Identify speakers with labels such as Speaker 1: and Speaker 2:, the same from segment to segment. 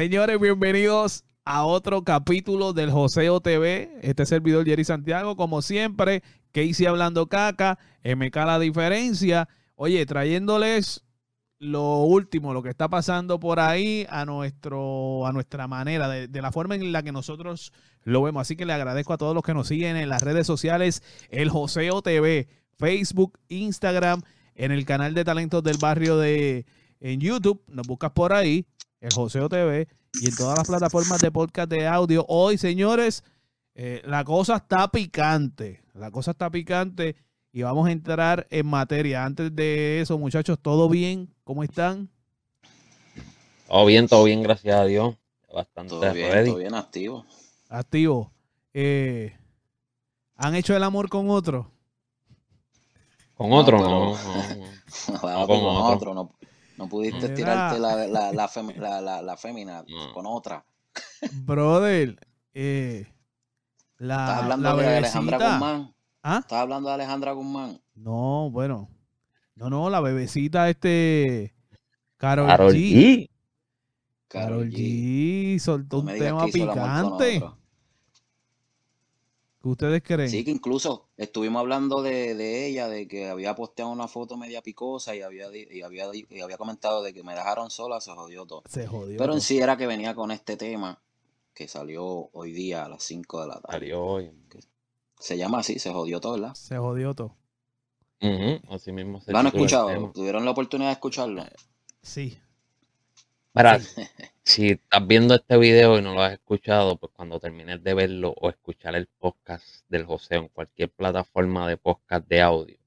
Speaker 1: Señores, bienvenidos a otro capítulo del Joseo TV. Este servidor Jerry Santiago, como siempre, Casey hablando caca, MK la diferencia. Oye, trayéndoles lo último, lo que está pasando por ahí a nuestro, a nuestra manera, de, de, la forma en la que nosotros lo vemos. Así que le agradezco a todos los que nos siguen en las redes sociales, el Joseo TV, Facebook, Instagram, en el canal de talentos del barrio de en YouTube, nos buscas por ahí, el Joseo TV, y en todas las plataformas de podcast de audio. Hoy, señores, eh, la cosa está picante. La cosa está picante y vamos a entrar en materia. Antes de eso, muchachos, ¿todo bien? ¿Cómo están?
Speaker 2: Todo bien, todo bien, gracias a Dios. Bastante
Speaker 3: todo bien,
Speaker 2: ready.
Speaker 3: todo bien activo.
Speaker 1: Activo. Eh, ¿Han hecho el amor con otro?
Speaker 2: Con otro,
Speaker 3: pero-
Speaker 2: no. no, con
Speaker 3: con
Speaker 2: otro.
Speaker 3: otro, no, no pudiste tirarte la, la, la, femi- la, la, la fémina
Speaker 2: No.
Speaker 3: con otra.
Speaker 1: Brother, eh, la,
Speaker 3: ¿Estás hablando
Speaker 1: la
Speaker 3: de Alejandra. Guzmán?
Speaker 1: ¿Ah?
Speaker 3: ¿Estás hablando de Alejandra Guzmán?
Speaker 1: No, bueno. No, no, la bebecita, este. Karol,
Speaker 2: Karol
Speaker 1: G.
Speaker 2: G.
Speaker 1: Karol G. soltó
Speaker 3: No
Speaker 1: un tema picante. ¿Qué ustedes creen?
Speaker 3: Sí, que incluso estuvimos hablando de, de ella, de que había posteado una foto media picosa y había, y había, y había comentado de que me dejaron sola, se jodió todo.
Speaker 1: Se jodió.
Speaker 3: Pero en sí era que venía con este tema que salió hoy día a las 5 de la tarde.
Speaker 2: Salió hoy.
Speaker 3: Se llama así, se jodió todo, ¿verdad?
Speaker 1: Se jodió todo.
Speaker 2: Ujú, Así mismo se
Speaker 3: ¿Lo han escuchado? ¿Tuvieron la oportunidad de escucharlo?
Speaker 1: Sí.
Speaker 2: Mira, si estás viendo este video y no lo has escuchado, pues cuando termines de verlo o escuchar el podcast del José en cualquier plataforma de podcast de audio,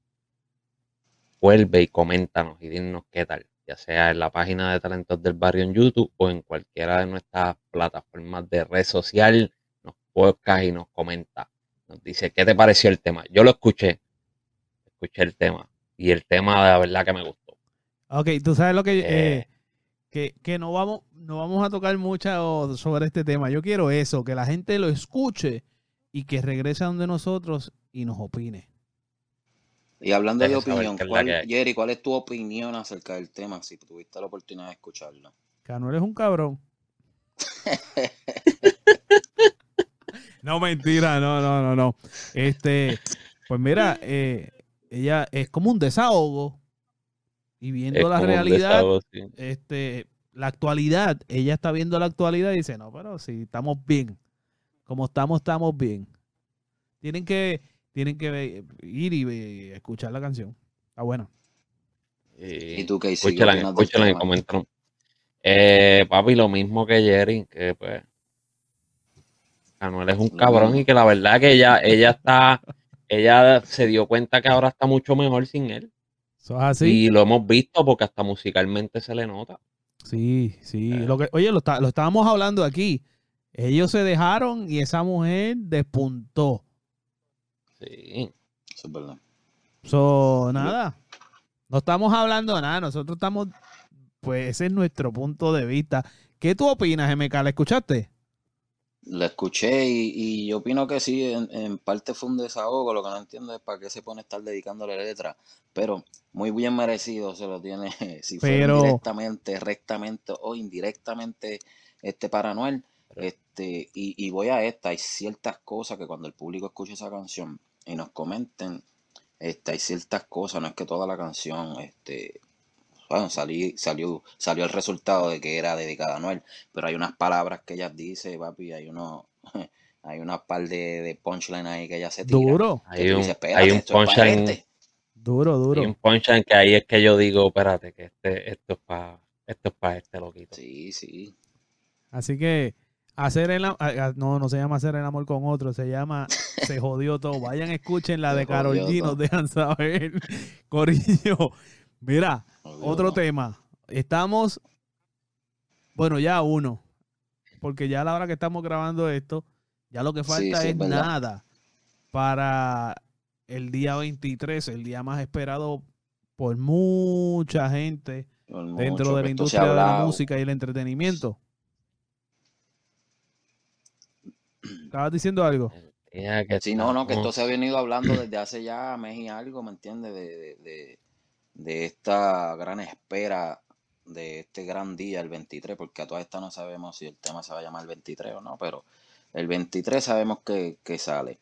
Speaker 2: vuelve y coméntanos y dinos qué tal, ya sea en la página de Talentos del Barrio en YouTube o en cualquiera de nuestras plataformas de red social, nos podcast y nos comenta. Nos dice, ¿qué te pareció el tema? Yo lo escuché, escuché el tema y el tema de la verdad que me gustó.
Speaker 1: Ok, tú sabes lo que.
Speaker 2: Eh.
Speaker 1: eh, que, que no vamos, no vamos a tocar mucho sobre este tema. Yo quiero eso, que la gente lo escuche y que regrese a donde nosotros y nos opine.
Speaker 3: Y hablando de opinión,
Speaker 2: qué es la
Speaker 3: ¿cuál,
Speaker 2: que hay.
Speaker 3: Jerry, ¿cuál es tu opinión acerca del tema? Si tuviste la oportunidad de escucharlo.
Speaker 1: Que Anuel es un cabrón. no, mentira, no, no, no, no. Este, pues mira, eh, ella es como un desahogo. Y viendo
Speaker 2: Es
Speaker 1: la realidad,
Speaker 2: desahogo, sí.
Speaker 1: este, la actualidad, ella está viendo la actualidad y dice, no, pero si estamos bien, como estamos, estamos bien. Tienen que, tienen que ir y escuchar la canción. Está buena.
Speaker 3: ¿Y tú qué hiciste?
Speaker 2: Escúchala, escúchala y comentaron. Eh, papi, lo mismo que Jerry, que pues Anuel es un cabrón y que la verdad que ella, ella está, ella se dio cuenta que ahora está mucho mejor sin él.
Speaker 1: ¿Eso es así?
Speaker 2: Y lo hemos visto porque hasta musicalmente se le nota.
Speaker 1: Sí, sí.
Speaker 2: Eh.
Speaker 1: Lo que, oye, lo, está- lo estábamos hablando aquí. Ellos se dejaron y esa mujer despuntó.
Speaker 2: Sí.
Speaker 3: Eso es verdad.
Speaker 1: So, nada. No estamos hablando de nada. Nosotros estamos, pues ese es nuestro punto de vista. ¿Qué tú opinas, MK? ¿La escuchaste?
Speaker 3: Lo escuché y, y yo opino que sí, en, en parte fue un desahogo. Lo que no entiendo es para qué se pone a estar dedicándole letra. Pero muy bien merecido se lo tiene, si fue
Speaker 1: Pero-
Speaker 3: directamente, rectamente o indirectamente, este para Anuel.
Speaker 2: Pero-
Speaker 3: Este, y, y voy a esta, hay ciertas cosas que cuando el público escuche esa canción y nos comenten, este, hay ciertas cosas, no es que toda la canción, este, bueno, salí, salió, salió el resultado de que era dedicada a Anuel, pero hay unas palabras que ella dice, papi, hay uno, hay una par de, de punchline ahí que ella se tira.
Speaker 1: Duro,
Speaker 3: que
Speaker 2: Hay
Speaker 3: tú
Speaker 2: un,
Speaker 3: dices, "Espérate,
Speaker 2: hay un punchline,
Speaker 3: este".
Speaker 1: duro,
Speaker 2: hay
Speaker 1: duro.
Speaker 2: un punchline que ahí es que yo digo, espérate, que este, esto es para, esto es para este loquito.
Speaker 3: Sí, sí.
Speaker 1: Así que hacer el no, no se llama hacer el amor con otro, se llama se jodió todo. Vayan, escuchen la de
Speaker 3: jodió
Speaker 1: G, nos dejan saber. Corillo. Mira,
Speaker 3: Obvio,
Speaker 1: otro
Speaker 3: no.
Speaker 1: tema. Estamos, bueno, ya uno, porque ya a la hora que estamos grabando esto, ya lo que falta
Speaker 3: sí,
Speaker 1: es
Speaker 3: es verdad.
Speaker 1: nada para el día 23, el día más esperado por mucha gente
Speaker 3: Por
Speaker 1: dentro
Speaker 3: mucho
Speaker 1: de la industria de la música y el entretenimiento. ¿Estabas diciendo algo?
Speaker 2: Ella que
Speaker 3: Sí, no, no, que esto se ha venido hablando desde hace ya mes y algo, ¿me entiendes? De, de, de, de esta gran espera de este gran día, el 23, porque a todas estas no sabemos si el tema se va a llamar el 23 o no, pero el 23 sabemos que, que sale.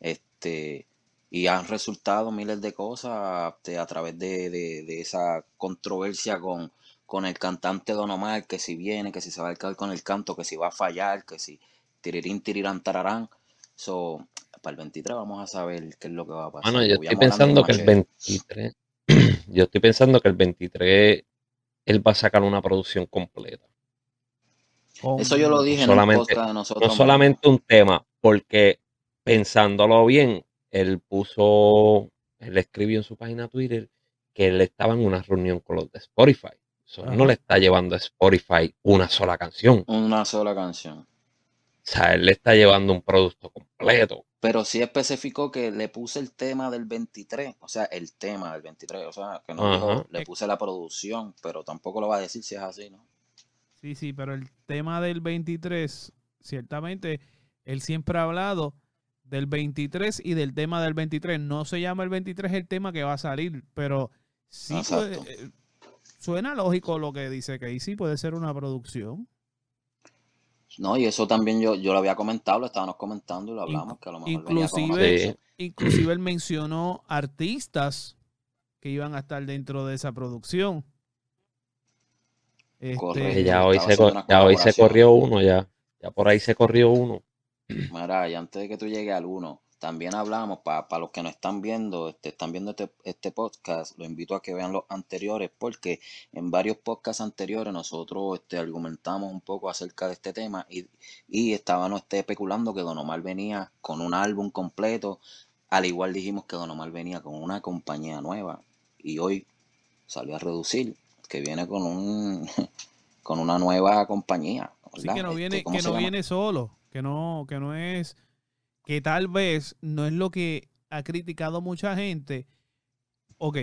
Speaker 3: Este, y han resultado miles de cosas este, a través de, de, de, esa controversia con, con el cantante Don Omar, que si viene, que si se va a caer con el canto, que si va a fallar, que si tirirín, tirirán, tararán. So, para el 23 vamos a saber qué es lo que va a pasar.
Speaker 2: Bueno, yo estoy pensando que el 23, yo estoy pensando que el 23 él va a sacar una producción completa.
Speaker 3: Eso yo lo dije
Speaker 2: solamente,
Speaker 3: en el de nosotros.
Speaker 2: No solamente un tema, porque pensándolo bien, él puso, él escribió en su página Twitter que él estaba en una reunión con los de Spotify. So, no le está llevando a Spotify una sola canción.
Speaker 3: Una sola canción.
Speaker 2: O sea, él le está llevando un producto completo.
Speaker 3: Pero sí especificó que le puse el tema del 23, o sea, el tema del 23, o sea, que no dijo, le puse la producción, pero tampoco lo va a decir si es así, ¿no?
Speaker 1: Sí, sí, pero el tema del 23, ciertamente, él siempre ha hablado del 23 y del tema del 23. No se llama el 23 el tema que va a salir, pero sí puede, eh, suena lógico lo que dice que sí puede ser una producción.
Speaker 3: No, y eso también yo, yo lo había comentado, lo estábamos comentando y lo hablamos, que a lo mejor
Speaker 1: inclusive, inclusive él mencionó artistas que iban a estar dentro de esa producción.
Speaker 2: Este, ya hoy, se, ya hoy se corrió uno, ya. Ya por ahí se corrió uno.
Speaker 3: Mira, y antes de que tú llegues al uno, también hablamos, para los que no están viendo, este, están viendo este, este podcast, lo invito a que vean los anteriores, porque en varios podcasts anteriores nosotros este, argumentamos un poco acerca de este tema y, y estábamos este, especulando que Don Omar venía con un álbum completo, al igual dijimos que Don Omar venía con una compañía nueva y hoy salió a reducir, que viene con un con una nueva compañía.
Speaker 1: Sí, que no este, viene, que no viene solo, que no, que no es que tal vez no es lo que ha criticado mucha gente. Ok,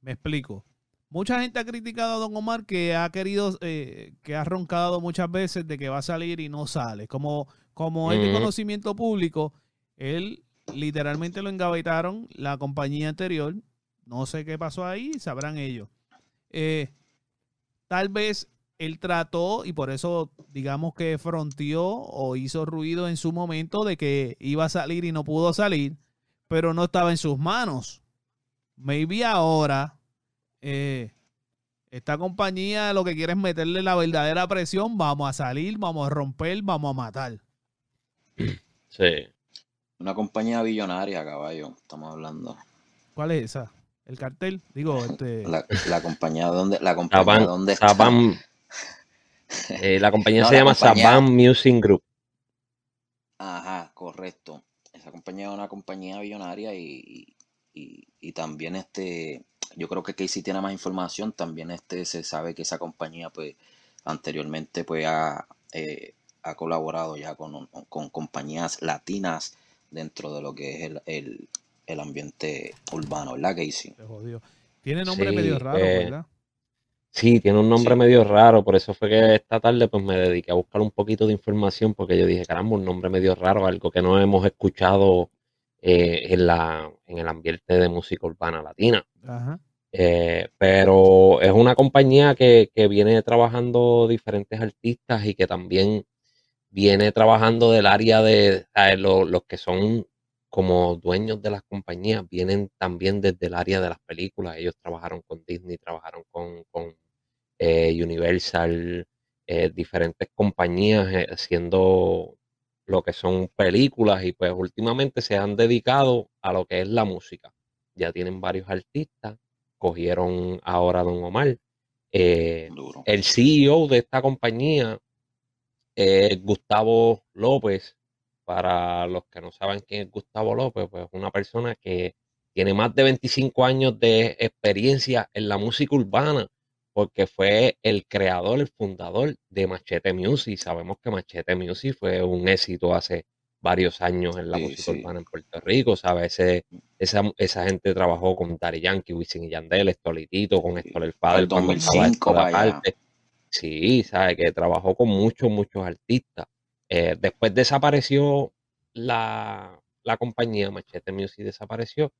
Speaker 1: me explico. Mucha gente ha criticado a Don Omar que ha querido, eh, que ha roncado muchas veces de que va a salir y no sale. Como, como es de conocimiento público, él literalmente lo engavetaron la compañía anterior. No sé qué pasó ahí, sabrán ellos. Eh, tal vez él trató y por eso digamos que fronteó o hizo ruido en su momento de que iba a salir y no pudo salir, pero no estaba en sus manos. Maybe ahora eh, esta compañía lo que quiere es meterle la verdadera presión, vamos a salir, vamos a romper, vamos a matar.
Speaker 2: Sí.
Speaker 3: Una compañía billonaria, caballo, estamos hablando.
Speaker 1: ¿Cuál es esa? ¿El cartel? Digo, este...
Speaker 3: La, compañía donde... La compañía donde
Speaker 2: eh, la compañía se llama Saban Music Group.
Speaker 3: Ajá, correcto. Esa compañía es una compañía billonaria y, y, también este, yo creo que Casey tiene más información. También este se sabe que esa compañía pues anteriormente pues ha, eh, ha colaborado ya con, con, compañías latinas dentro de lo que es el, el, el ambiente urbano, ¿verdad, Casey?
Speaker 1: Tiene nombre medio raro, eh, ¿verdad?
Speaker 2: Sí, tiene un nombre medio raro, por eso fue que esta tarde pues me dediqué a buscar un poquito de información porque yo dije, caramba, un nombre medio raro, algo que no hemos escuchado eh, en, la, en el ambiente de música urbana latina. Eh, pero es una compañía que, que, viene trabajando diferentes artistas y que también viene trabajando del área de los que son como dueños de las compañías, vienen también desde el área de las películas. Ellos trabajaron con Disney, trabajaron con, con Universal, eh, diferentes compañías eh, haciendo lo que son películas y pues últimamente se han dedicado a lo que es la música. Ya tienen varios artistas, cogieron ahora a Don Omar. el CEO de esta compañía es Gustavo López. Para los que no saben quién es Gustavo López, pues una persona que tiene más de 25 años de experiencia en la música urbana porque fue el creador, el fundador de Machete Music. Sabemos que Machete Music fue un éxito hace varios años en la música urbana en Puerto Rico, ¿sabes? esa, esa gente trabajó con Dari Yankee, Wisin y Yandel, Estolitito, con Héctor el Padre,
Speaker 3: cuando estaba parte.
Speaker 2: Sí, ¿sabes? Que trabajó con muchos, muchos artistas. Eh, después desapareció la, la compañía, Machete Music desapareció,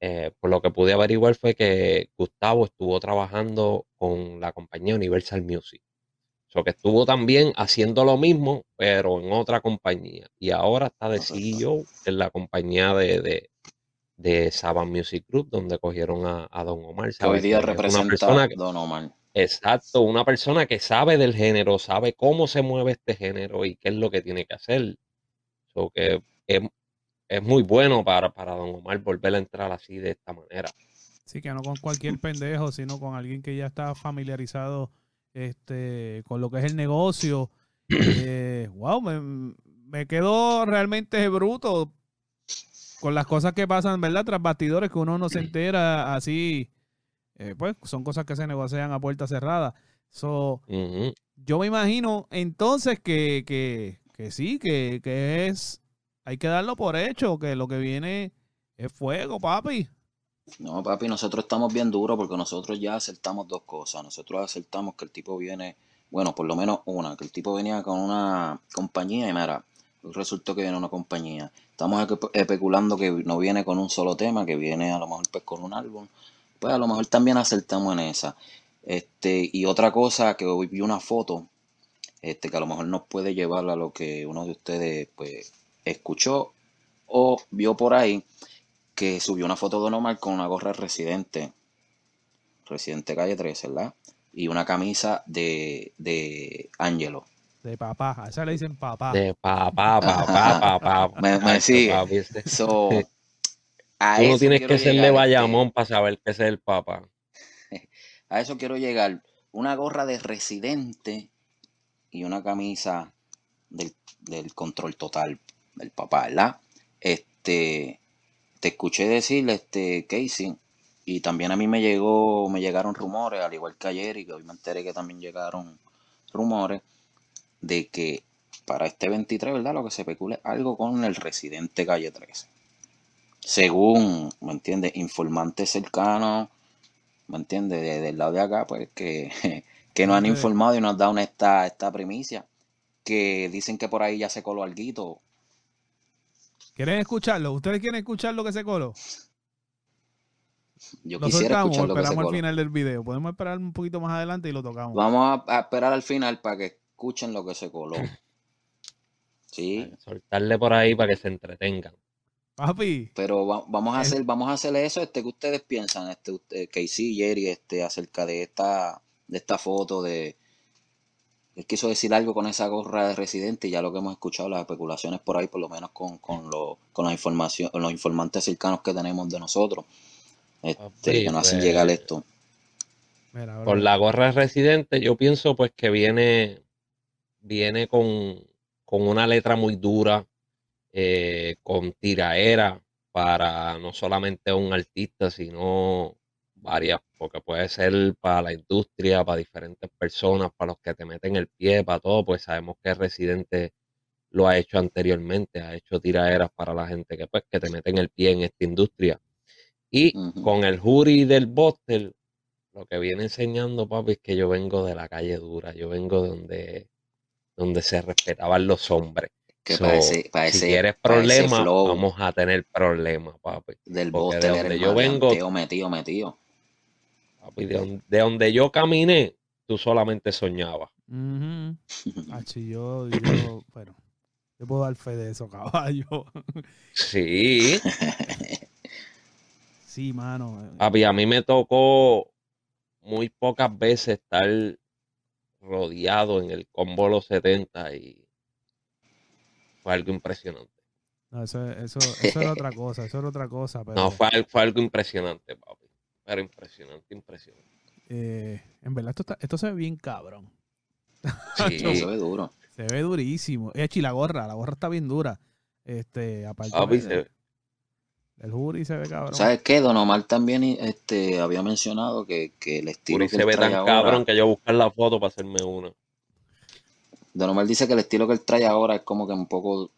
Speaker 2: eh, por lo que pude averiguar fue que Gustavo estuvo trabajando con la compañía Universal Music. So que estuvo también haciendo lo mismo, pero en otra compañía. Y ahora está de CEO en la compañía de, de, de Saban Music Group, donde cogieron a, a Don Omar.
Speaker 3: Que hoy día
Speaker 2: Que es una
Speaker 3: representa
Speaker 2: persona
Speaker 3: a
Speaker 2: que-
Speaker 3: Don Omar.
Speaker 2: Exacto, una persona que sabe del género, sabe cómo se mueve este género y qué es lo que tiene que hacer. So que es, es muy bueno para, para Don Omar volver a entrar así de esta manera.
Speaker 1: Sí, que no con cualquier pendejo, sino con alguien que ya está familiarizado este, con lo que es el negocio. Eh, wow, me, me quedo realmente bruto con las cosas que pasan, ¿verdad? Tras bastidores que uno no se entera así. eh, pues son cosas que se negocian a puerta cerrada. So, yo me imagino entonces que, que, que sí, que, que es. Hay que darlo por hecho, que lo que viene es fuego, papi.
Speaker 3: No, papi, nosotros estamos bien duros porque nosotros ya acertamos dos cosas. Nosotros acertamos que el tipo viene, bueno, por lo menos una, que el tipo venía con una compañía y mira, resultó que viene una compañía. Estamos espe- especulando que no viene con un solo tema, que viene a lo mejor pues con un álbum. Pues a lo mejor también acertamos en esa. Este, y otra cosa que hoy vi una foto, este, que a lo mejor nos puede llevar a lo que uno de ustedes pues escuchó o vio por ahí que subió una foto de Don Omar con una gorra de residente, residente calle 13, ¿verdad? Y una camisa de, de Angelo.
Speaker 1: De papá, a esa le dicen papá.
Speaker 2: De papá, papá, papá.
Speaker 3: Me- me sigue.
Speaker 2: este-
Speaker 3: So, a
Speaker 2: Tú no
Speaker 3: eso
Speaker 2: tienes que ser de
Speaker 3: llegar, este,
Speaker 2: Bayamón para saber que es el papá.
Speaker 3: a eso quiero llegar. Una gorra de residente y una camisa del, del control total del papá, ¿verdad? Este, te escuché decir, este, Casey, y también a mí me llegó, me llegaron rumores, al igual que ayer, y que hoy me enteré que también llegaron rumores de que para este 23, ¿verdad? Lo que se especula es algo con el residente calle 13. Según, ¿me entiendes? Informantes cercanos, ¿me entiendes? De- del lado de acá, pues que, que nos han informado y nos han dado esta, esta primicia. Que dicen que por ahí ya se coló alguito.
Speaker 1: ¿Quieren escucharlo? ¿Ustedes quieren escuchar lo que se coló?
Speaker 3: Yo
Speaker 1: Lo
Speaker 3: quisiera
Speaker 1: soltamos,
Speaker 3: escuchar lo que se
Speaker 1: esperamos al final del video. Podemos esperar un poquito más adelante y lo tocamos.
Speaker 3: Vamos a, a esperar al final para que escuchen lo que se coló. Sí,
Speaker 2: Soltarle por ahí para que se entretengan.
Speaker 1: Papi,
Speaker 3: pero va- vamos a hacer, vamos a hacer eso, este que ustedes piensan, este, usted, Casey y Jerry, este, acerca de esta, de esta foto de él quiso decir algo con esa gorra de residente y ya lo que hemos escuchado, las especulaciones por ahí, por lo menos con, con, lo- con la información, los informantes cercanos que tenemos de nosotros, este,
Speaker 2: Papi,
Speaker 3: que nos hacen
Speaker 2: pues,
Speaker 3: llegar esto.
Speaker 1: mira.
Speaker 2: Por la gorra residente, yo pienso pues que viene, viene con, con una letra muy dura, eh, con tiraera para no solamente un artista, sino varias, porque puede ser para la industria, para diferentes personas, para los que te meten el pie, para todo, pues sabemos que Residente lo ha hecho anteriormente, ha hecho tiraderas para la gente que pues que te meten el pie en esta industria. Y con el jury del Bostel, lo que viene enseñando, papi, es que yo vengo de la calle dura, yo vengo de donde, donde se respetaban los hombres.
Speaker 3: Que
Speaker 2: So,
Speaker 3: parece, parece,
Speaker 2: si quieres problemas, vamos a tener problemas, papi.
Speaker 3: del Boston
Speaker 2: de donde yo vengo-
Speaker 3: metido, metido, metido.
Speaker 2: Papi, de, donde, de donde yo caminé, tú solamente soñabas.
Speaker 1: Ujú. Achi, yo, yo, bueno, yo puedo dar fe de eso, caballo.
Speaker 2: Sí,
Speaker 1: sí, mano. eh,
Speaker 2: papi, a mí me tocó muy pocas veces estar rodeado en el combo los 70 y fue algo impresionante.
Speaker 1: No, eso, eso, eso era otra cosa, eso era otra cosa. Pero,
Speaker 2: No, fue, fue algo impresionante, papi. Pero impresionante, impresionante.
Speaker 1: eh, en verdad, esto, está- esto se ve bien cabrón.
Speaker 2: Sí,
Speaker 3: se ve duro.
Speaker 1: Se ve durísimo. Echi, la gorra, la gorra está bien dura. Este, aparte
Speaker 2: papi,
Speaker 1: de-
Speaker 2: se-
Speaker 1: del jury se ve cabrón.
Speaker 3: ¿Sabes qué? Don Omar también este, había mencionado que, que el estilo que
Speaker 2: se
Speaker 3: él
Speaker 2: ve
Speaker 3: trae
Speaker 2: tan
Speaker 3: ahora,
Speaker 2: cabrón que yo buscar la foto para hacerme una.
Speaker 3: Don Omar dice que el estilo que él trae ahora es como que un poco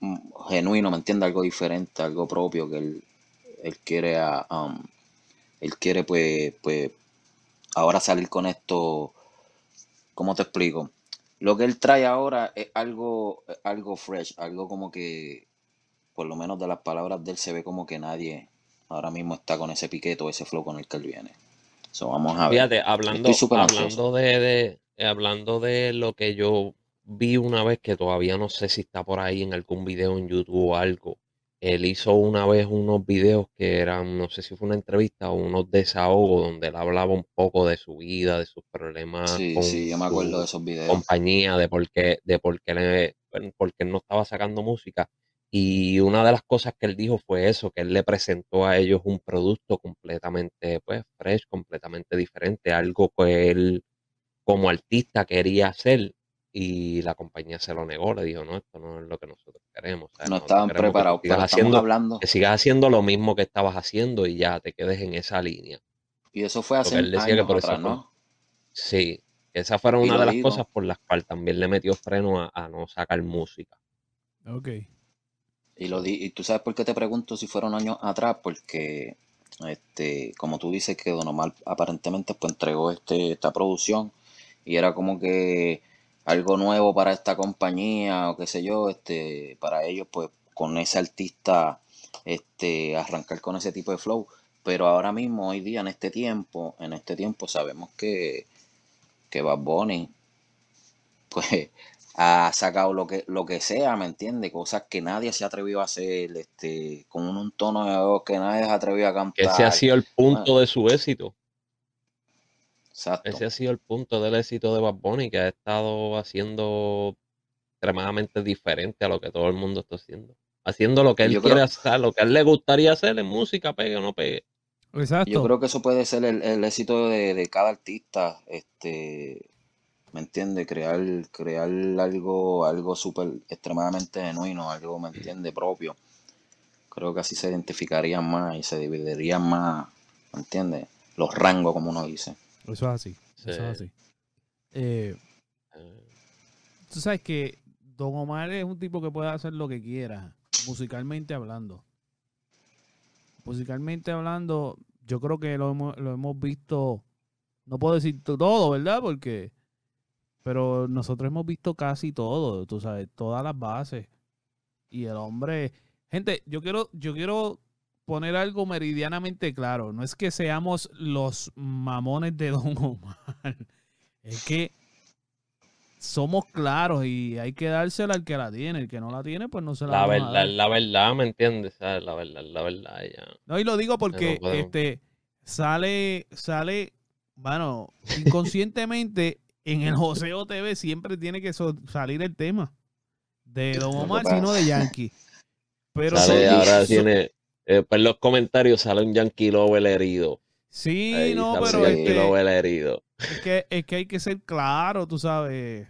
Speaker 3: mm, genuino, ¿me entiendes? Algo diferente, algo propio que él, él quiere, a, um, él quiere pues, pues ahora salir con esto, ¿cómo te explico? Lo que él trae ahora es algo, algo fresh, algo como que, por lo menos de las palabras de él, se ve como que nadie, ahora mismo está con ese piqueto, ese flow con el que él viene. So, vamos a ver.
Speaker 2: Fíjate, hablando,
Speaker 3: súper
Speaker 2: hablando
Speaker 3: ansioso.
Speaker 2: de, de- hablando de lo que yo vi una vez que todavía no sé si está por ahí en algún video en YouTube o algo. Él hizo una vez unos videos que eran, no sé si fue una entrevista o unos desahogos donde él hablaba un poco de su vida, de sus problemas
Speaker 3: Sí,
Speaker 2: con
Speaker 3: sí, yo me acuerdo de
Speaker 2: su
Speaker 3: esos videos.
Speaker 2: compañía, de por qué, de por qué, le- bueno, por qué no estaba sacando música. Y una de las cosas que él dijo fue eso, que él le presentó a ellos un producto completamente, pues, fresh, completamente diferente, algo que él como artista quería hacer y la compañía se lo negó, le dijo, no, esto no es lo que nosotros queremos. o sea,
Speaker 3: No estaban
Speaker 2: queremos que
Speaker 3: preparados,
Speaker 2: sigas
Speaker 3: pero estamos
Speaker 2: haciendo,
Speaker 3: hablando.
Speaker 2: que sigas haciendo lo mismo que estabas haciendo y ya te quedes en esa línea.
Speaker 3: Y eso fue hace
Speaker 2: él decía que por eso
Speaker 3: atrás,
Speaker 2: fue-
Speaker 3: ¿no?
Speaker 2: Sí, esa fueron una de las
Speaker 3: digo.
Speaker 2: cosas por las cuales también le metió freno a, a no sacar música.
Speaker 1: Ok.
Speaker 3: Y, lo di- y tú sabes por qué te pregunto si fueron años atrás, porque este, como tú dices que Don Omar aparentemente pues entregó este, esta producción y era como que algo nuevo para esta compañía o qué sé yo, este, para ellos pues con ese artista este, arrancar con ese tipo de flow. Pero ahora mismo, hoy día, en este tiempo, en este tiempo sabemos que, que Bad Bunny pues ha sacado lo que, lo que sea, ¿me entiendes? Cosas que nadie se atrevió a hacer, este, con un tono de voz que nadie se atrevió a
Speaker 2: Que ese ha
Speaker 3: cantar.
Speaker 2: sido el punto de su éxito.
Speaker 3: Exacto.
Speaker 2: Ese ha sido el punto del éxito de Bad Bunny, que ha estado haciendo extremadamente diferente a lo que todo el mundo está haciendo. Haciendo lo que él
Speaker 3: yo
Speaker 2: quiere
Speaker 3: creo-
Speaker 2: hacer, lo que a él le gustaría hacer en música, pegue o no pegue.
Speaker 1: Exacto.
Speaker 3: Yo creo que eso puede ser el, el éxito de, de cada artista, este, ¿me entiendes? Crear, crear algo, algo súper extremadamente genuino, algo, ¿me entiendes? Propio. Creo que así se identificarían más y se dividirían más, ¿me entiendes? Los rangos, como uno dice.
Speaker 1: Eso es así. Eso es
Speaker 2: Sí.
Speaker 1: así.
Speaker 2: Eh,
Speaker 1: tú sabes que Don Omar es un tipo que puede hacer lo que quiera, musicalmente hablando. Musicalmente hablando, yo creo que lo hemos, lo hemos visto, no puedo decir to- todo, ¿verdad? Porque, pero nosotros hemos visto casi todo, tú sabes, todas las bases. Y el hombre, gente, yo quiero, yo quiero poner algo meridianamente claro. No es que seamos los mamones de Don Omar. Es que somos claros y hay que dársela al que la tiene. El que no la tiene, pues no se la
Speaker 2: La
Speaker 1: vamos a
Speaker 2: verdad,
Speaker 1: dar.
Speaker 2: la verdad, ¿me entiendes? La verdad, la verdad, ya.
Speaker 1: No, y lo digo porque
Speaker 2: No
Speaker 1: este sale, sale, bueno, inconscientemente en el Joseo TV siempre tiene que so- salir el tema de Don Omar, sino de Yankee. Pero
Speaker 2: Sale,
Speaker 1: so-
Speaker 2: ahora
Speaker 1: so-
Speaker 2: tiene, eh, pues en los comentarios sale un Yankee Lover herido.
Speaker 1: Sí,
Speaker 2: Ahí
Speaker 1: no, pero
Speaker 2: un Yankee
Speaker 1: este,
Speaker 2: Lover herido.
Speaker 1: es, que, es que hay que ser claro, tú sabes.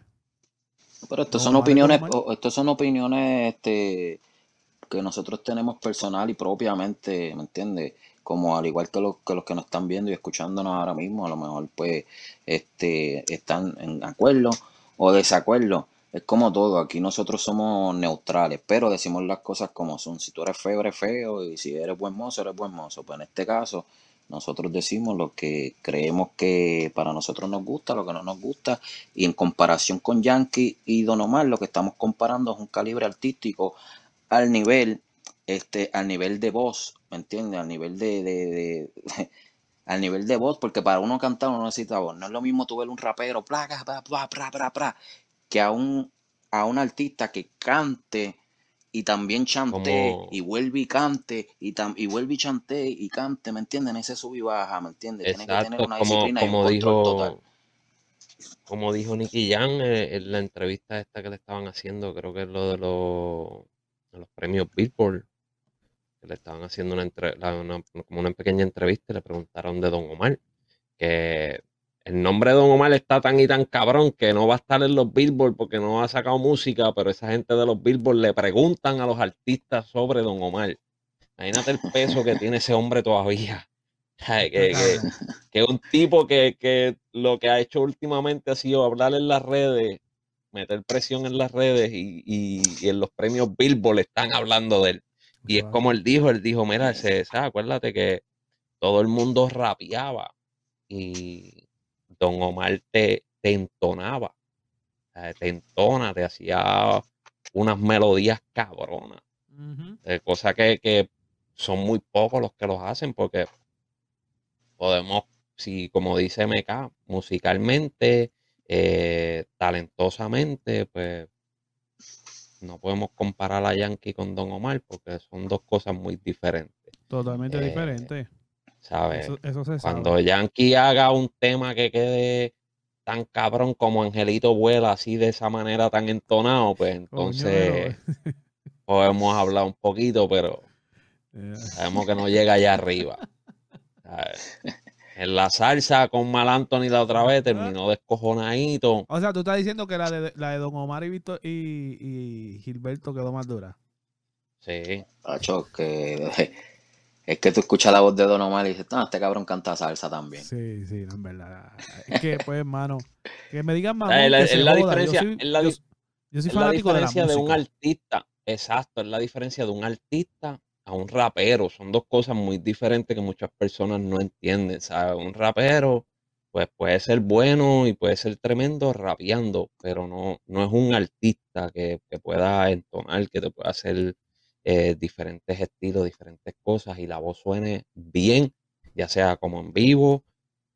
Speaker 3: Pero estos
Speaker 1: No,
Speaker 3: son
Speaker 1: vale,
Speaker 3: opiniones, estos son opiniones este, que nosotros tenemos personal y propiamente, ¿me entiendes? Como al igual que los, que los que nos están viendo y escuchándonos ahora mismo, a lo mejor pues este, están en acuerdo o desacuerdo. Es como todo, aquí nosotros somos neutrales, pero decimos las cosas como son. Si tú eres feo, eres feo, y si eres buen mozo, eres buen mozo. Pues en este caso, nosotros decimos lo que creemos que para nosotros nos gusta, lo que no nos gusta, y en comparación con Yankee y Don Omar, lo que estamos comparando es un calibre artístico al nivel, este, al nivel de voz, ¿me entiendes? Al nivel de, de, de- al nivel de voz, porque para uno cantar uno necesita voz. No es lo mismo tú ver un rapero, plaga, pra, pra, pra, pra, pra, que a un, a un artista que cante y también chante
Speaker 2: Como-
Speaker 3: y vuelve y cante y, tam- y vuelve y chante y cante, ¿me entiendes? En ese sub y baja, ¿me entiendes? Tiene que tener una
Speaker 2: como,
Speaker 3: disciplina y un
Speaker 2: como
Speaker 3: control total.
Speaker 2: dijo, como dijo Nicky Jam eh, en la entrevista esta que le estaban haciendo, creo que es lo de los, de los premios Billboard, que le estaban haciendo una, entre- la- una- como una pequeña entrevista y le preguntaron de Don Omar, que el nombre de Don Omar está tan y tan cabrón que no va a estar en los Billboard porque no ha sacado música, pero esa gente de los Billboard le preguntan a los artistas sobre Don Omar. Imagínate el peso que tiene ese hombre todavía. Que, que, que un tipo que, que lo que ha hecho últimamente ha sido hablar en las redes, meter presión en las redes y, y- y en los premios Billboard están hablando de él. Y es como él dijo, él dijo, mira, ese, acuérdate que todo el mundo rapeaba y Don Omar te, te entonaba, te entona, te hacía unas melodías cabronas, eh, cosa que, que son muy pocos los que los hacen porque podemos, si como dice MK, musicalmente, eh, talentosamente, pues no podemos comparar a Yankee con Don Omar porque son dos cosas muy diferentes.
Speaker 1: Totalmente
Speaker 2: Eh,
Speaker 1: diferente.
Speaker 2: ¿Sabes?
Speaker 1: Eso, eso se
Speaker 2: Cuando
Speaker 1: sabe.
Speaker 2: Yankee haga un tema que quede tan cabrón como Angelito vuela así de esa manera tan entonado, pues entonces podemos hablar un poquito, pero sabemos que no llega allá arriba. ¿sabes? En la salsa con Mal Anthony la otra vez terminó descojonadito.
Speaker 1: O sea, tú estás diciendo que la de, la de Don Omar y, Víctor- y, y Gilberto quedó más dura.
Speaker 2: Sí.
Speaker 3: Tacho, que es que tú escuchas la voz de Don Omar y dices, no, este cabrón canta salsa también.
Speaker 1: Sí, sí, no, en verdad. Es que, pues, hermano, que me digan mamón,
Speaker 2: Es la, diferencia,
Speaker 1: soy-
Speaker 2: es la,
Speaker 1: yo- soy fanático de la
Speaker 2: diferencia de, un
Speaker 1: música.
Speaker 2: artista. Exacto, es la diferencia de un artista a un rapero. Son dos cosas muy diferentes que muchas personas no entienden. ¿sabes? Un rapero, pues puede ser bueno y puede ser tremendo rapeando, pero no, no es un artista que, que pueda entonar, que te pueda hacer eh, diferentes estilos, diferentes cosas y la voz suene bien, ya sea como en vivo,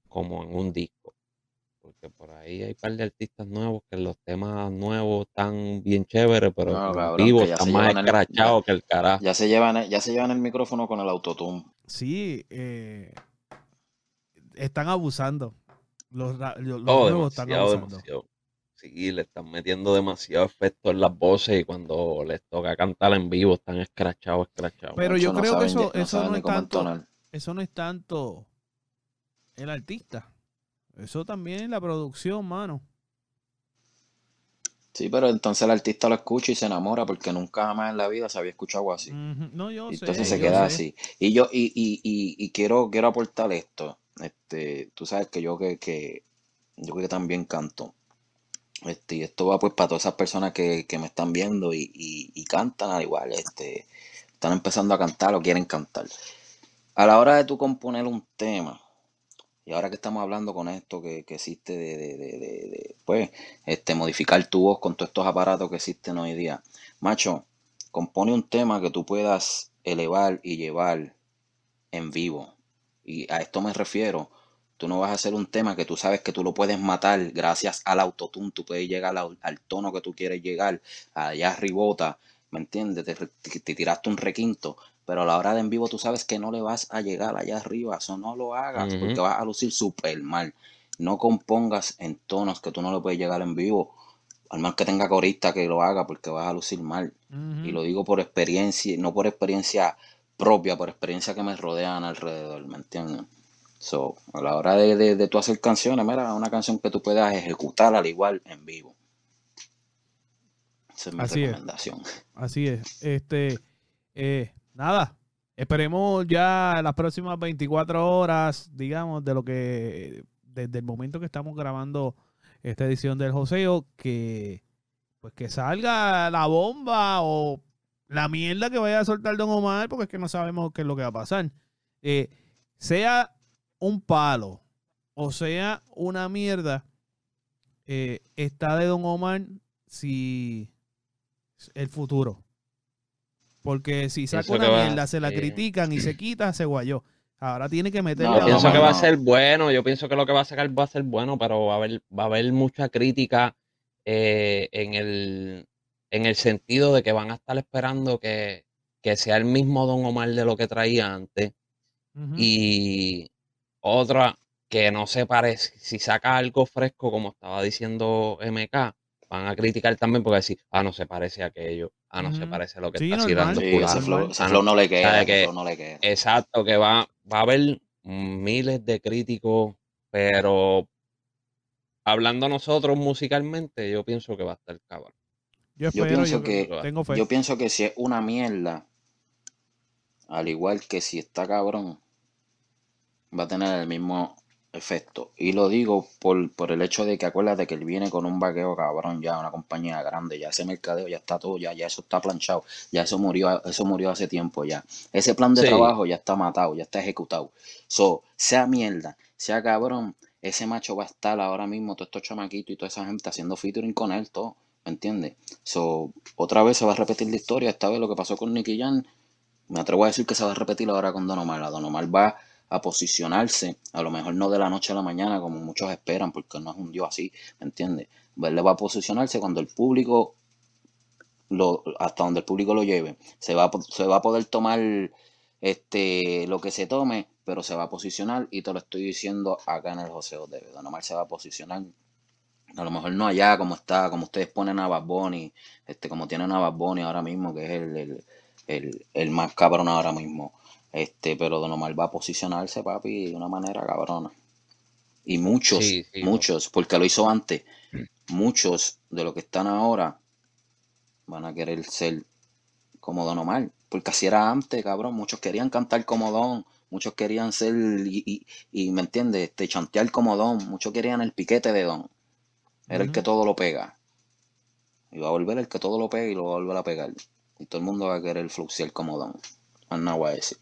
Speaker 2: como en un disco. Porque por ahí hay un par de artistas nuevos que los temas nuevos están bien chéveres, pero
Speaker 3: No,
Speaker 2: en
Speaker 3: cabrón,
Speaker 2: vivo están más escrachados que el carajo.
Speaker 3: Ya se llevan, el- ya se llevan el micrófono con el autotune.
Speaker 1: Sí, eh, están abusando. Los, los
Speaker 2: Oh,
Speaker 1: nuevos están abusando.
Speaker 2: demasiado. Sí, le están metiendo demasiado efecto en las voces y cuando les toca cantar en vivo están escrachados, escrachados.
Speaker 1: Pero yo
Speaker 3: no
Speaker 1: creo que eso,
Speaker 3: ya-
Speaker 1: eso no es tanto,
Speaker 3: entonar.
Speaker 1: eso no es tanto el artista. Eso también es la producción, mano.
Speaker 3: Sí, pero entonces el artista lo escucha y se enamora porque nunca jamás en la vida se había escuchado así.
Speaker 1: Ujú. No, yo
Speaker 3: Y
Speaker 1: sé.
Speaker 3: entonces se
Speaker 1: yo
Speaker 3: queda
Speaker 1: sé.
Speaker 3: así. Y yo, y, y, y, y quiero, quiero aportar esto. Este, tú sabes que yo que, que yo que también canto. Este, y esto va pues para todas esas personas que, que me están viendo y, y, cantan al igual, este, están empezando a cantar o quieren cantar. A la hora de tú componer un tema, y ahora que estamos hablando con esto que, que existe de, de- de, pues, este, modificar tu voz con todos estos aparatos que existen hoy día, macho, compone un tema que tú puedas elevar y llevar en vivo. Y a esto me refiero. Tú no vas a hacer un tema que tú sabes que tú lo puedes matar gracias al autotune. Tú puedes llegar al, al tono que tú quieres llegar. Allá arribota. ¿Me entiendes? Te, te- te tiraste un requinto. Pero a la hora de en vivo tú sabes que no le vas a llegar allá arriba. Eso no lo hagas porque vas a lucir súper mal. No compongas en tonos que tú no le puedes llegar en vivo. Al más que tenga corista que lo haga porque vas a lucir mal. Y lo digo por experiencia, no por experiencia propia, por experiencia que me rodean alrededor, ¿me entiendes? So, a la hora de, de, de tú hacer canciones, mira, una canción que tú puedas ejecutar al igual en vivo. Esa es mi
Speaker 1: Así es.
Speaker 3: recomendación.
Speaker 1: Así es. Este, eh, nada. Esperemos ya las próximas 24 horas, digamos, de lo que, desde el momento que estamos grabando esta edición del Joseo, que pues que salga la bomba o la mierda que vaya a soltar Don Omar, porque es que no sabemos qué es lo que va a pasar. Eh, sea un palo o sea una mierda, eh, está de Don Omar si el futuro. Porque si saca una
Speaker 2: va-
Speaker 1: mierda, se la critican y se quita, se guayó. Ahora tiene que meterle
Speaker 3: No,
Speaker 2: Yo pienso que va a ser bueno, yo pienso que lo que va a sacar va a ser bueno, pero va a haber, va a haber mucha crítica eh, en el, en el sentido de que van a estar esperando que, que sea el mismo Don Omar de lo que traía antes. Y otra que no se parece, si saca algo fresco, como estaba diciendo MK, van a criticar también porque decir, ah, no se parece a aquello, ah, no se parece a lo que
Speaker 1: Sí,
Speaker 2: está
Speaker 1: normal.
Speaker 2: tirando
Speaker 3: Sí, ese flow,
Speaker 1: normal.
Speaker 3: ese flow
Speaker 2: no.
Speaker 3: le queda,
Speaker 2: ¿Sabe
Speaker 3: ese
Speaker 2: que-
Speaker 3: flow no le queda.
Speaker 2: Exacto, que va, va a haber miles de críticos, pero hablando nosotros musicalmente, yo pienso que va a estar cabrón.
Speaker 1: Yo
Speaker 3: pienso
Speaker 1: yo
Speaker 3: que-
Speaker 1: tengo fe.
Speaker 3: Yo pienso que si es una mierda, al igual que si está cabrón, va a tener el mismo efecto. Y lo digo por, por el hecho de que acuérdate que él viene con un vaqueo cabrón ya, una compañía grande, ya ese mercadeo ya está todo, ya, ya eso está planchado, ya eso murió, eso murió hace tiempo ya. Ese plan de
Speaker 2: Sí.
Speaker 3: trabajo ya está matado, ya está ejecutado. So, sea mierda, sea cabrón, ese macho va a estar ahora mismo, todos estos chamaquitos y toda esa gente haciendo featuring con él, todo, ¿me entiendes? So, otra vez se va a repetir la historia, esta vez lo que pasó con Nicky Jan, me atrevo a decir que se va a repetir ahora con Don Omar. La Don Omar va a posicionarse, a lo mejor no de la noche a la mañana como muchos esperan, porque no es un dios así, ¿me entiendes? Él le va a posicionarse cuando el público, lo, hasta donde el público lo lleve, se va, se va a poder tomar este, lo que se tome, pero se va a posicionar y te lo estoy diciendo acá en el José de Don Omar se va a posicionar a lo mejor no allá como está, como ustedes ponen a Bad Bunny, este, como tienen a Bad Bunny ahora mismo, que es el, el, el, más cabrón ahora mismo. Este, pero Don Omar va a posicionarse, papi, de una manera cabrona. Y muchos, muchos, porque lo hizo antes, muchos de los que están ahora van a querer ser como Don Omar. Porque así era antes, cabrón. Muchos querían cantar como Don, muchos querían ser, y, y, me entiendes, este, chantear como Don, muchos querían el piquete de Don. Era el que todo lo pega. Y va a volver el que todo lo pega y lo va a volver a pegar. Y todo el mundo va a querer fluxiar como Don. Más nada a decir.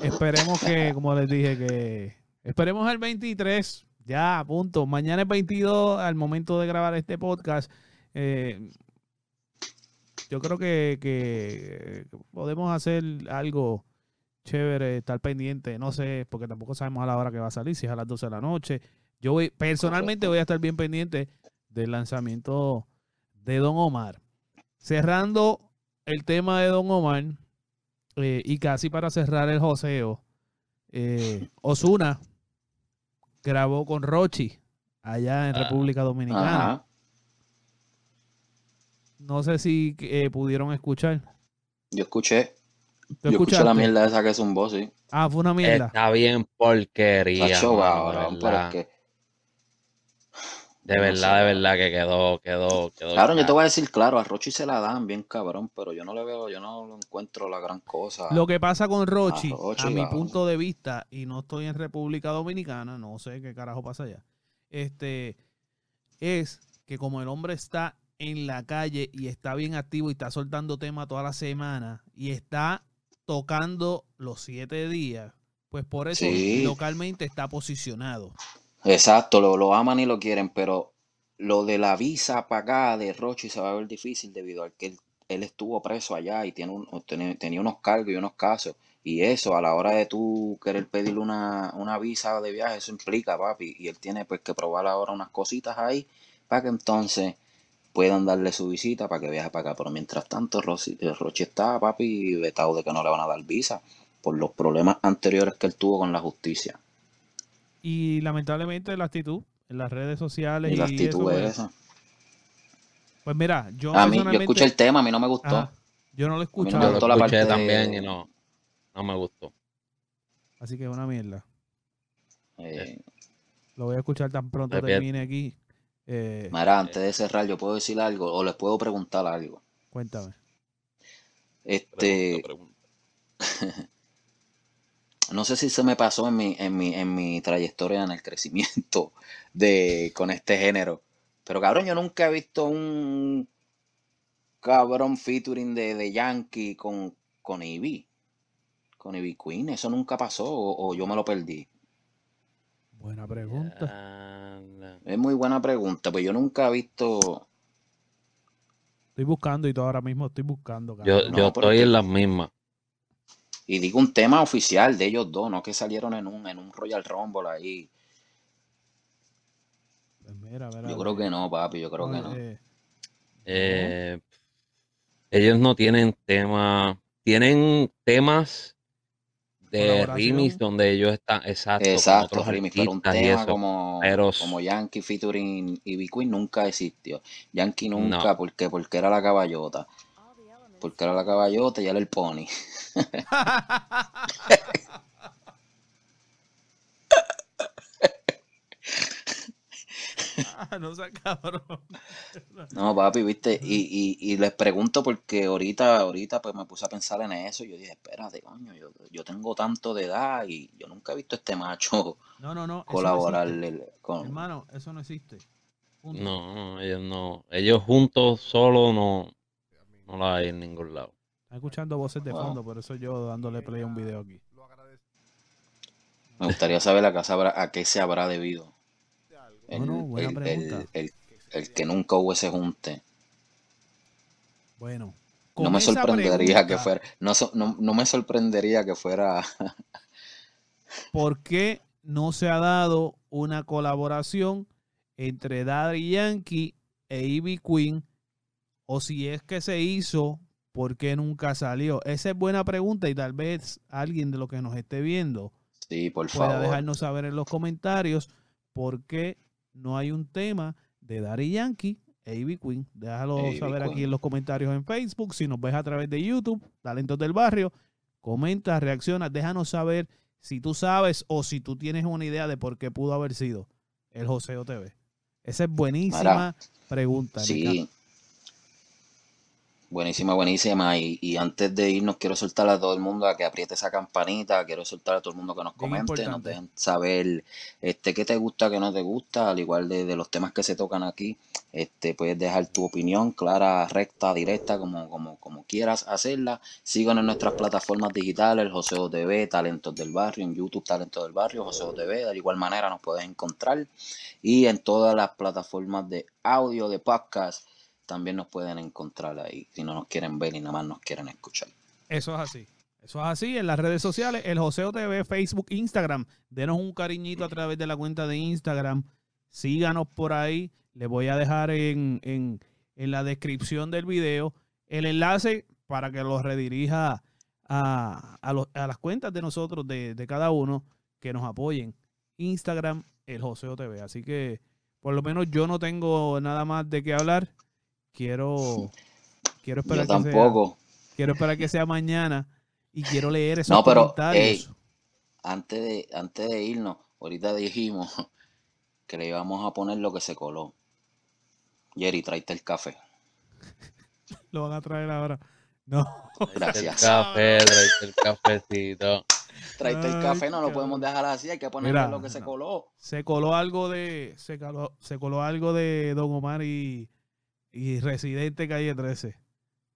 Speaker 1: Esperemos que, como les dije, que esperemos el 23. Ya, punto. Mañana es 22 al momento de grabar este podcast. Eh, yo creo que, que, podemos hacer algo chévere, estar pendiente. No sé, porque tampoco sabemos a la hora que va a salir, si es a las 12 de la noche. Yo voy, personalmente voy a estar bien pendiente del lanzamiento de Don Omar. Cerrando el tema de Don Omar, eh, y casi para cerrar el joseo, eh, Osuna grabó con Rochi allá en ah. República Dominicana. No sé si eh, pudieron escuchar.
Speaker 3: Yo escuché. Yo escuché la mierda esa que es un boss, sí.
Speaker 1: Ah, fue una mierda.
Speaker 2: Está bien porquería. De verdad, de verdad que quedó, quedó, quedó.
Speaker 3: Claro, yo te voy a decir, claro, a Rochi se la dan bien cabrón, pero yo no le veo, yo no lo encuentro la gran cosa.
Speaker 1: Lo que pasa con Rochi, a, mi punto de vista, y no estoy en República Dominicana, no sé qué carajo pasa allá, este, es que como el hombre está en la calle y está bien activo y está soltando tema toda la semana y está tocando los siete días, pues por eso localmente está posicionado.
Speaker 3: Exacto, lo, lo aman y lo quieren, pero lo de la visa acá de Rochi se va a ver difícil debido a que él, estuvo preso allá y tiene un, tenía unos cargos y unos casos. Y eso, a la hora de tú querer pedirle una, una visa de viaje, eso implica, papi. Y él tiene pues que probar ahora unas cositas ahí para que entonces puedan darle su visita para que viaje para acá. Pero mientras tanto, eh, Rochi está, papi, vetado de que no le van a dar visa por los problemas anteriores que él tuvo con la justicia.
Speaker 1: Y lamentablemente la actitud en las redes sociales.
Speaker 3: Y la actitud es pues, esa.
Speaker 1: Pues mira, yo.
Speaker 3: A mí, yo escuché el tema, a mí no me gustó.
Speaker 1: yo no lo escuché.
Speaker 2: No yo lo escuché también y no, no me gustó.
Speaker 1: Así que es una mierda. Eh, lo voy a escuchar tan pronto termine aquí.
Speaker 3: Eh, Mira, antes de cerrar, yo puedo decir algo o les puedo preguntar algo.
Speaker 1: Cuéntame.
Speaker 3: Este. no sé si se me pasó en mi, en mi, en mi trayectoria en el crecimiento de, con este género. Pero cabrón, yo nunca he visto un cabrón featuring de, de Yankee con, con Ivy. Con Ivy Queen. Eso nunca pasó o, yo me lo perdí.
Speaker 1: Buena pregunta.
Speaker 3: Es muy buena pregunta, pues yo nunca he visto.
Speaker 1: Estoy buscando y todo ahora mismo estoy buscando.
Speaker 2: Yo, yo estoy en las mismas.
Speaker 3: Y digo un tema oficial de ellos dos, no que salieron en un, en un Royal Rumble ahí. Pues yo creo que no, papi, yo creo que no.
Speaker 2: Eh, eh, ellos no tienen tema, tienen temas de remix donde ellos están, exacto,
Speaker 3: exacto remix, pero un tema como, como Yankee featuring y Queen nunca existió. Yankee nunca, porque Porque era la caballota. Porque era la caballota y era el pony.
Speaker 1: no sea cabrón.
Speaker 3: No, papi, viste, y, y, les pregunto porque ahorita, ahorita pues me puse a pensar en eso y yo dije, espérate, coño, yo, yo tengo tanto de edad y yo nunca he visto a este macho
Speaker 1: no, no, no,
Speaker 3: colaborar con...
Speaker 1: Hermano, eso no existe.
Speaker 2: No, ellos no, ellos juntos solo no, no la hay en ningún lado
Speaker 1: escuchando voces de fondo, por eso yo dándole play a un video aquí.
Speaker 3: Me gustaría saber a qué, a qué se habrá debido.
Speaker 1: El,
Speaker 3: el, que nunca hubo ese junte.
Speaker 1: Bueno,
Speaker 3: no me sorprendería que fuera, no, no, me sorprendería que fuera.
Speaker 1: ¿Por qué no se ha dado una colaboración entre Daddy Yankee e Ivy Queen? O si es que se hizo, ¿por qué nunca salió? Esa es buena pregunta y tal vez alguien de los que nos esté viendo
Speaker 3: sí, por
Speaker 1: pueda dejarnos saber en los comentarios por qué no hay un tema de Daddy Yankee AB Queen. Déjalo saber aquí en los comentarios en Facebook. Si nos ves a través de YouTube, Talentos del Barrio, comenta, reacciona, déjanos saber si tú sabes o si tú tienes una idea de por qué pudo haber sido el Joseo TV. Esa es buenísima pregunta.
Speaker 3: Sí. Buenísima, buenísima. Y, antes de irnos, quiero soltar a todo el mundo a que apriete esa campanita. Quiero soltar a todo el mundo que nos comente, nos dejen saber este, qué te gusta, qué no te gusta, al igual de, los temas que se tocan aquí. Este, puedes dejar tu opinión clara, recta, directa, como, como, como quieras hacerla. Síganos en nuestras plataformas digitales, Joseo TV, Talentos del Barrio, en YouTube, Talentos del Barrio, Joseo TV. De igual manera nos puedes encontrar. Y en todas las plataformas de audio, de podcast también nos pueden encontrar ahí si no nos quieren ver y nada más nos quieren escuchar.
Speaker 1: Eso es así. Eso es así en las redes sociales, el Joseo TV, Facebook, Instagram. Denos un cariñito a través de la cuenta de Instagram. Síganos por ahí. Les voy a dejar en, en, la descripción del video el enlace para que los redirija a, a, las cuentas de nosotros, de, de, cada uno, que nos apoyen. Instagram, el Joseo TV. Así que por lo menos yo no tengo nada más de qué hablar. Quiero, quiero esperar que sea, quiero esperar que sea mañana y quiero leer esos no, pero, comentarios.
Speaker 3: antes de, antes de irnos, ahorita dijimos que le íbamos a poner lo que se coló. Jerry, tráete el café.
Speaker 1: lo van a traer ahora. No.
Speaker 2: Gracias. El café, tráete el cafecito.
Speaker 3: Tráete el café, no lo podemos dejar así, hay que ponerle lo que se coló.
Speaker 1: Se coló algo de, se coló, se coló algo de Don Omar y y Residente Calle 13.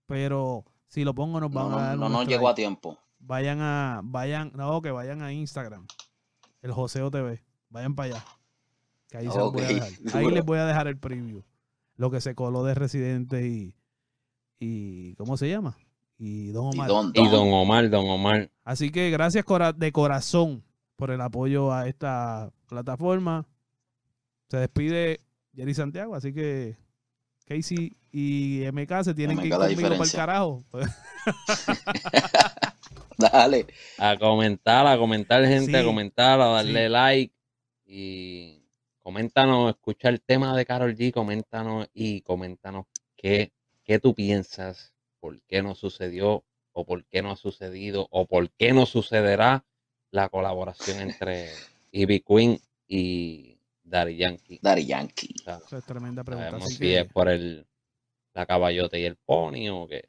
Speaker 1: Pero si lo pongo nos van
Speaker 3: a
Speaker 1: dar.
Speaker 3: No, no llegó a tiempo.
Speaker 1: Vayan a, vayan, no, que vayan a Instagram, el Joseo TV. Vayan para allá. Que ahí, se voy a dejar. ahí les voy a dejar el preview. Lo que se coló de Residente y, y ¿cómo se llama? Y Don Omar.
Speaker 2: Y Don, Omar, Don Omar.
Speaker 1: Así que gracias de corazón por el apoyo a esta plataforma. Se despide Jerry Santiago, así que Casey y MK se tienen que ir conmigo para el carajo.
Speaker 3: Dale.
Speaker 2: A comentar, a comentar, gente, a comentar, a darle like. Y coméntanos, escucha el tema de Carol G, coméntanos y coméntanos qué, qué tú piensas, por qué no sucedió, o por qué no ha sucedido, o por qué no sucederá la colaboración entre Ivy Queen y Daddy Yankee.
Speaker 3: Daddy Yankee.
Speaker 1: Esa es tremenda pregunta.
Speaker 2: si es por el, la caballote y el pony o qué.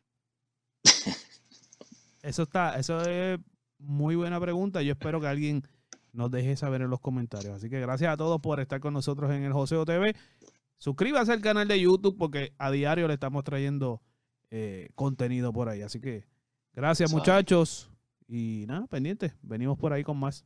Speaker 1: eso está, eso es muy buena pregunta. Yo espero que alguien nos deje saber en los comentarios. Así que gracias a todos por estar con nosotros en el Joseo TV. Suscríbase al canal de YouTube porque a diario le estamos trayendo eh, contenido por ahí. Así que gracias muchachos. Y nada, pendiente. Venimos por ahí con más.